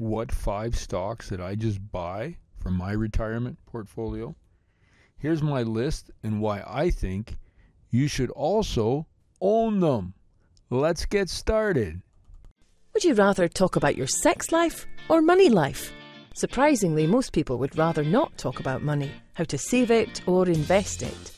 what five stocks that I just buy from my retirement portfolio? Here's my list and why I think you should also own them. Let's get started. Would you rather talk about your sex life or money life? Surprisingly, most people would rather not talk about money, how to save it or invest it.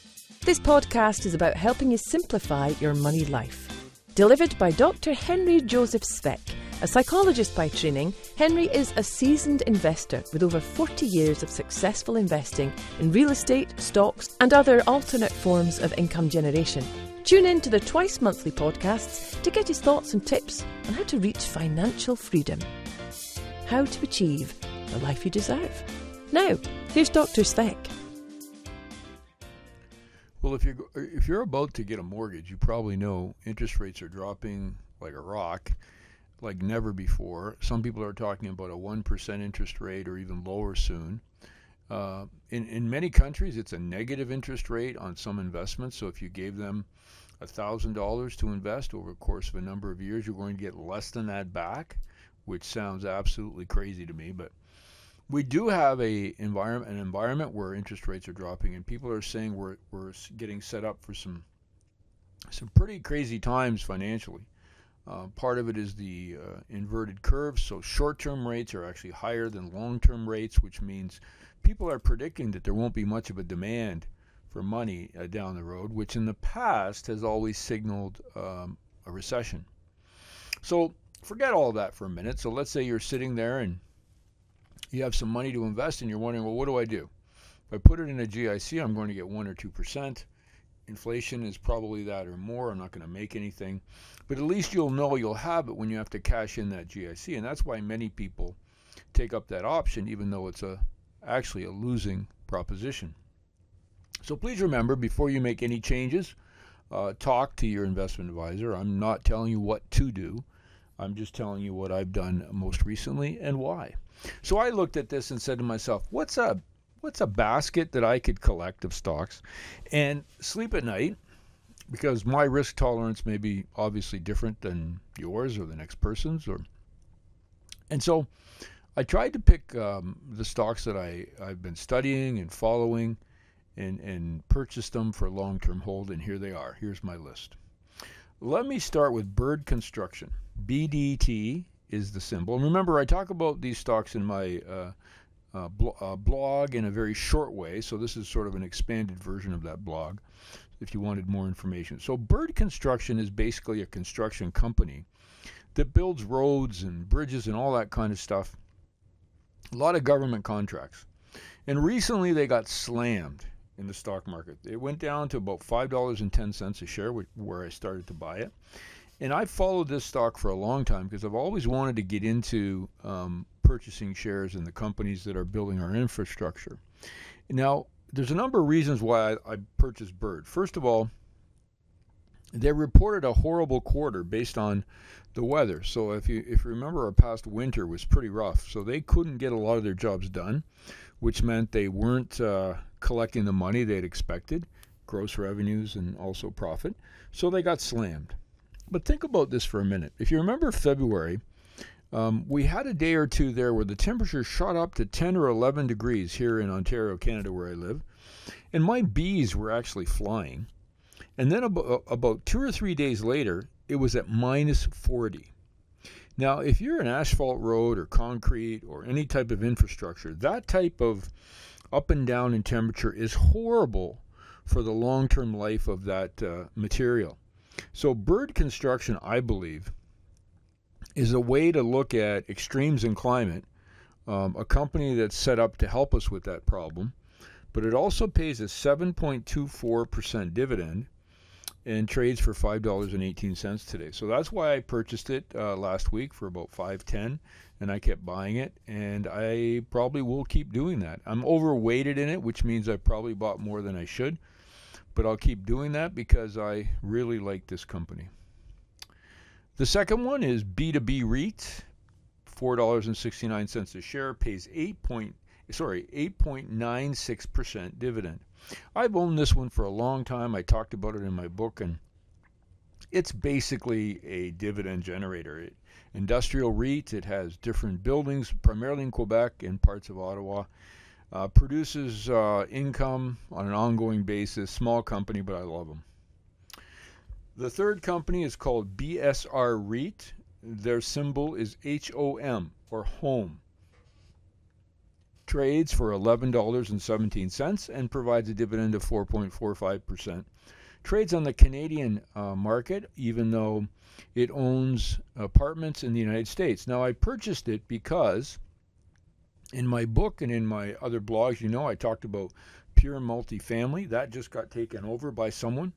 This podcast is about helping you simplify your money life. Delivered by Dr. Henry Joseph Speck, a psychologist by training, Henry is a seasoned investor with over 40 years of successful investing in real estate, stocks, and other alternate forms of income generation. Tune in to the twice monthly podcasts to get his thoughts and tips on how to reach financial freedom. How to achieve the life you deserve. Now, here's Dr. Speck. Well, if you're if you're about to get a mortgage, you probably know interest rates are dropping like a rock, like never before. Some people are talking about a one percent interest rate or even lower soon. Uh, in in many countries, it's a negative interest rate on some investments. So if you gave them thousand dollars to invest over the course of a number of years, you're going to get less than that back, which sounds absolutely crazy to me, but we do have a environment an environment where interest rates are dropping and people are saying we're we're getting set up for some some pretty crazy times financially. Uh, part of it is the uh, inverted curve, so short-term rates are actually higher than long-term rates, which means people are predicting that there won't be much of a demand for money uh, down the road, which in the past has always signaled um, a recession. So forget all that for a minute. So let's say you're sitting there and you have some money to invest and you're wondering, well, what do I do? If I put it in a GIC, I'm going to get 1 or 2%. Inflation is probably that or more. I'm not going to make anything. But at least you'll know you'll have it when you have to cash in that GIC. And that's why many people take up that option, even though it's a actually a losing proposition. So please remember before you make any changes, uh, talk to your investment advisor. I'm not telling you what to do. I'm just telling you what I've done most recently and why. So I looked at this and said to myself, what's a what's a basket that I could collect of stocks and sleep at night because my risk tolerance may be obviously different than yours or the next person's or and so I tried to pick um, the stocks that I, I've been studying and following and, and purchase them for long term hold, and here they are. Here's my list. Let me start with Bird Construction. BDT is the symbol. And remember, I talk about these stocks in my uh, uh, uh, blog in a very short way, so this is sort of an expanded version of that blog if you wanted more information. So, Bird Construction is basically a construction company that builds roads and bridges and all that kind of stuff. A lot of government contracts. And recently they got slammed in the stock market. It went down to about $5.10 a share, where I started to buy it. And I've followed this stock for a long time because I've always wanted to get into um, purchasing shares in the companies that are building our infrastructure. Now, there's a number of reasons why I, I purchased Bird. First of all, they reported a horrible quarter based on the weather. So if you if you remember, our past winter was pretty rough. So they couldn't get a lot of their jobs done, which meant they weren't uh, collecting the money they'd expected, gross revenues and also profit. So they got slammed. But think about this for a minute. If you remember February, um, we had a day or two there where the temperature shot up to 10 or 11 degrees here in Ontario, Canada, where I live. And my bees were actually flying. And then about, uh, about two or three days later, it was at minus 40. Now, if you're an asphalt road or concrete or any type of infrastructure, that type of up and down in temperature is horrible for the long term life of that uh, material. So, bird construction, I believe, is a way to look at extremes in climate, um, a company that's set up to help us with that problem, but it also pays a 7.24% dividend and trades for $5.18 today. So that's why I purchased it uh, last week for about 5.10 and I kept buying it and I probably will keep doing that. I'm overweighted in it, which means I probably bought more than I should, but I'll keep doing that because I really like this company. The second one is BTB REIT, $4.69 a share, pays 8 point, sorry, 8.96% dividend. I've owned this one for a long time. I talked about it in my book, and it's basically a dividend generator. It, industrial REIT, it has different buildings, primarily in Quebec and parts of Ottawa. Uh, produces uh, income on an ongoing basis. Small company, but I love them. The third company is called BSR REIT. Their symbol is HOM or home. Trades for $11.17 and provides a dividend of 4.45%. Trades on the Canadian uh, market, even though it owns apartments in the United States. Now, I purchased it because in my book and in my other blogs, you know, I talked about pure multifamily. That just got taken over by someone.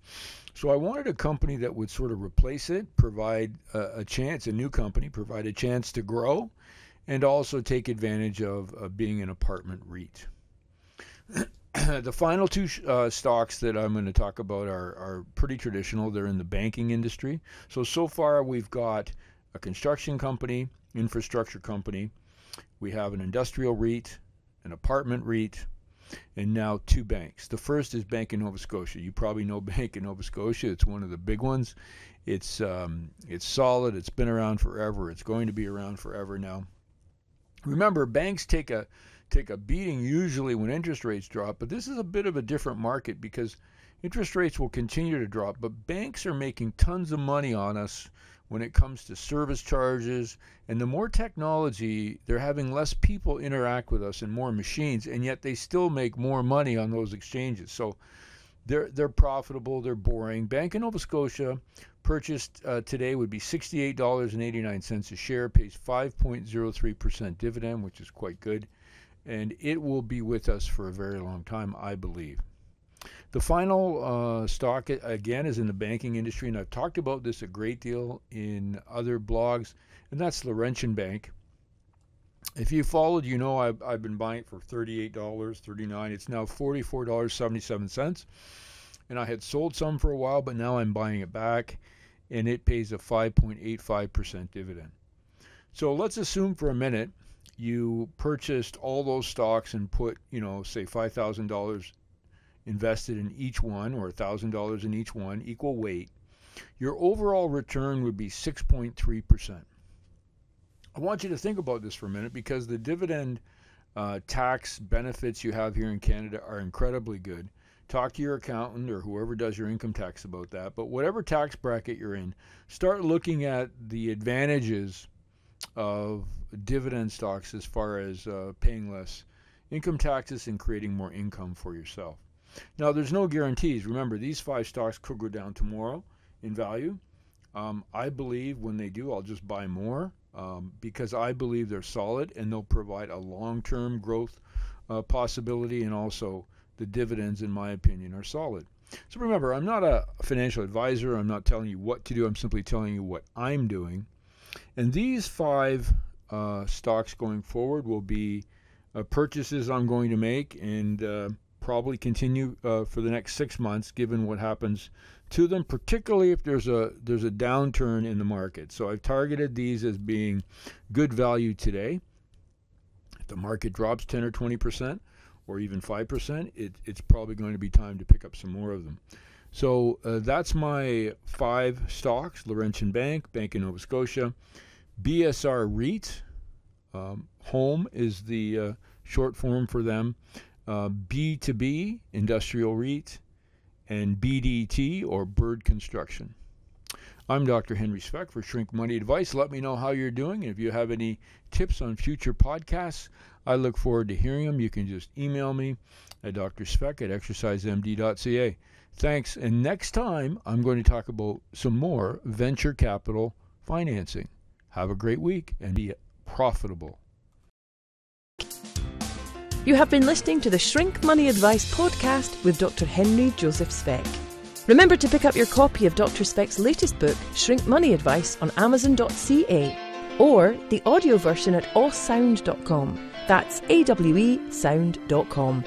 So I wanted a company that would sort of replace it, provide a, a chance, a new company, provide a chance to grow, and also take advantage of, being an apartment REIT. the final two uh, stocks that I'm going to talk about are, are pretty traditional. They're in the banking industry. So, so far we've got a construction company, infrastructure company, we have an industrial REIT, an apartment REIT, and now two banks. The first is Bank of Nova Scotia. You probably know Bank of Nova Scotia. It's one of the big ones. It's um, it's solid. It's been around forever. It's going to be around forever now. Remember, banks take a take a beating usually when interest rates drop, but this is a bit of a different market because interest rates will continue to drop, but banks are making tons of money on us when it comes to service charges and the more technology they're having less people interact with us and more machines and yet they still make more money on those exchanges. So they're they're profitable they're boring. Bank of nova scotia purchased uh, today would be $68.89 a share pays 5.03% dividend which is quite good and it will be with us for a very long time i believe the final uh, stock, again, is in the banking industry, and I've talked about this a great deal in other blogs, and that's Laurentian Bank. If you followed, you know I've, I've been buying it for $38, 39. It's now $44.77. And I had sold some for a while, but now I'm buying it back, and it pays a 5.85% dividend. So let's assume for a minute you purchased all those stocks and put, you know, say $5,000 invested in each one or $1,000 in each one, equal weight, your overall return would be 6.3%. I want you to think about this for a minute because the dividend uh, tax benefits you have here in Canada are incredibly good. Talk to your accountant or whoever does your income tax about that. But whatever tax bracket you're in, start looking at the advantages of dividend stocks as far as uh, paying less income taxes and creating more income for yourself. Now, there's no guarantees. Remember, these five stocks could go down tomorrow in value. Um, I believe when they do, I'll just buy more um, because I believe they're solid and they'll provide a long term growth uh, possibility and also the dividends, in my opinion, are solid. So remember, I'm not a financial advisor. I'm not telling you what to do. I'm simply telling you what I'm doing. And these five uh, stocks going forward will be uh, purchases I'm going to make and uh, probably continue uh, for the next six months, given what happens to them, particularly if there's a there's a downturn in the market. So I've targeted these as being good value today. If the market drops 10 or 20 percent, or even 5 percent, it, it's probably going to be time to pick up some more of them. So uh, that's my five stocks: Laurentian Bank, Bank of Nova Scotia, BSR REIT. Um, home is the uh, short form for them uh, BTB, Industrial REIT, and BDT, or Bird Construction. I'm Dr. Henry Speck for Shrink Money Advice. Let me know how you're doing. And if you have any tips on future podcasts, I look forward to hearing them. You can just email me at drspeck at exercisemd.ca. Thanks. And next time, I'm going to talk about some more venture capital financing. Have a great week and be profitable. You have been listening to the Shrink Money Advice podcast with Dr. Henry Joseph Speck. Remember to pick up your copy of Dr. Speck's latest book, Shrink Money Advice, on Amazon.ca or the audio version at awesound.com. That's A W E sound.com.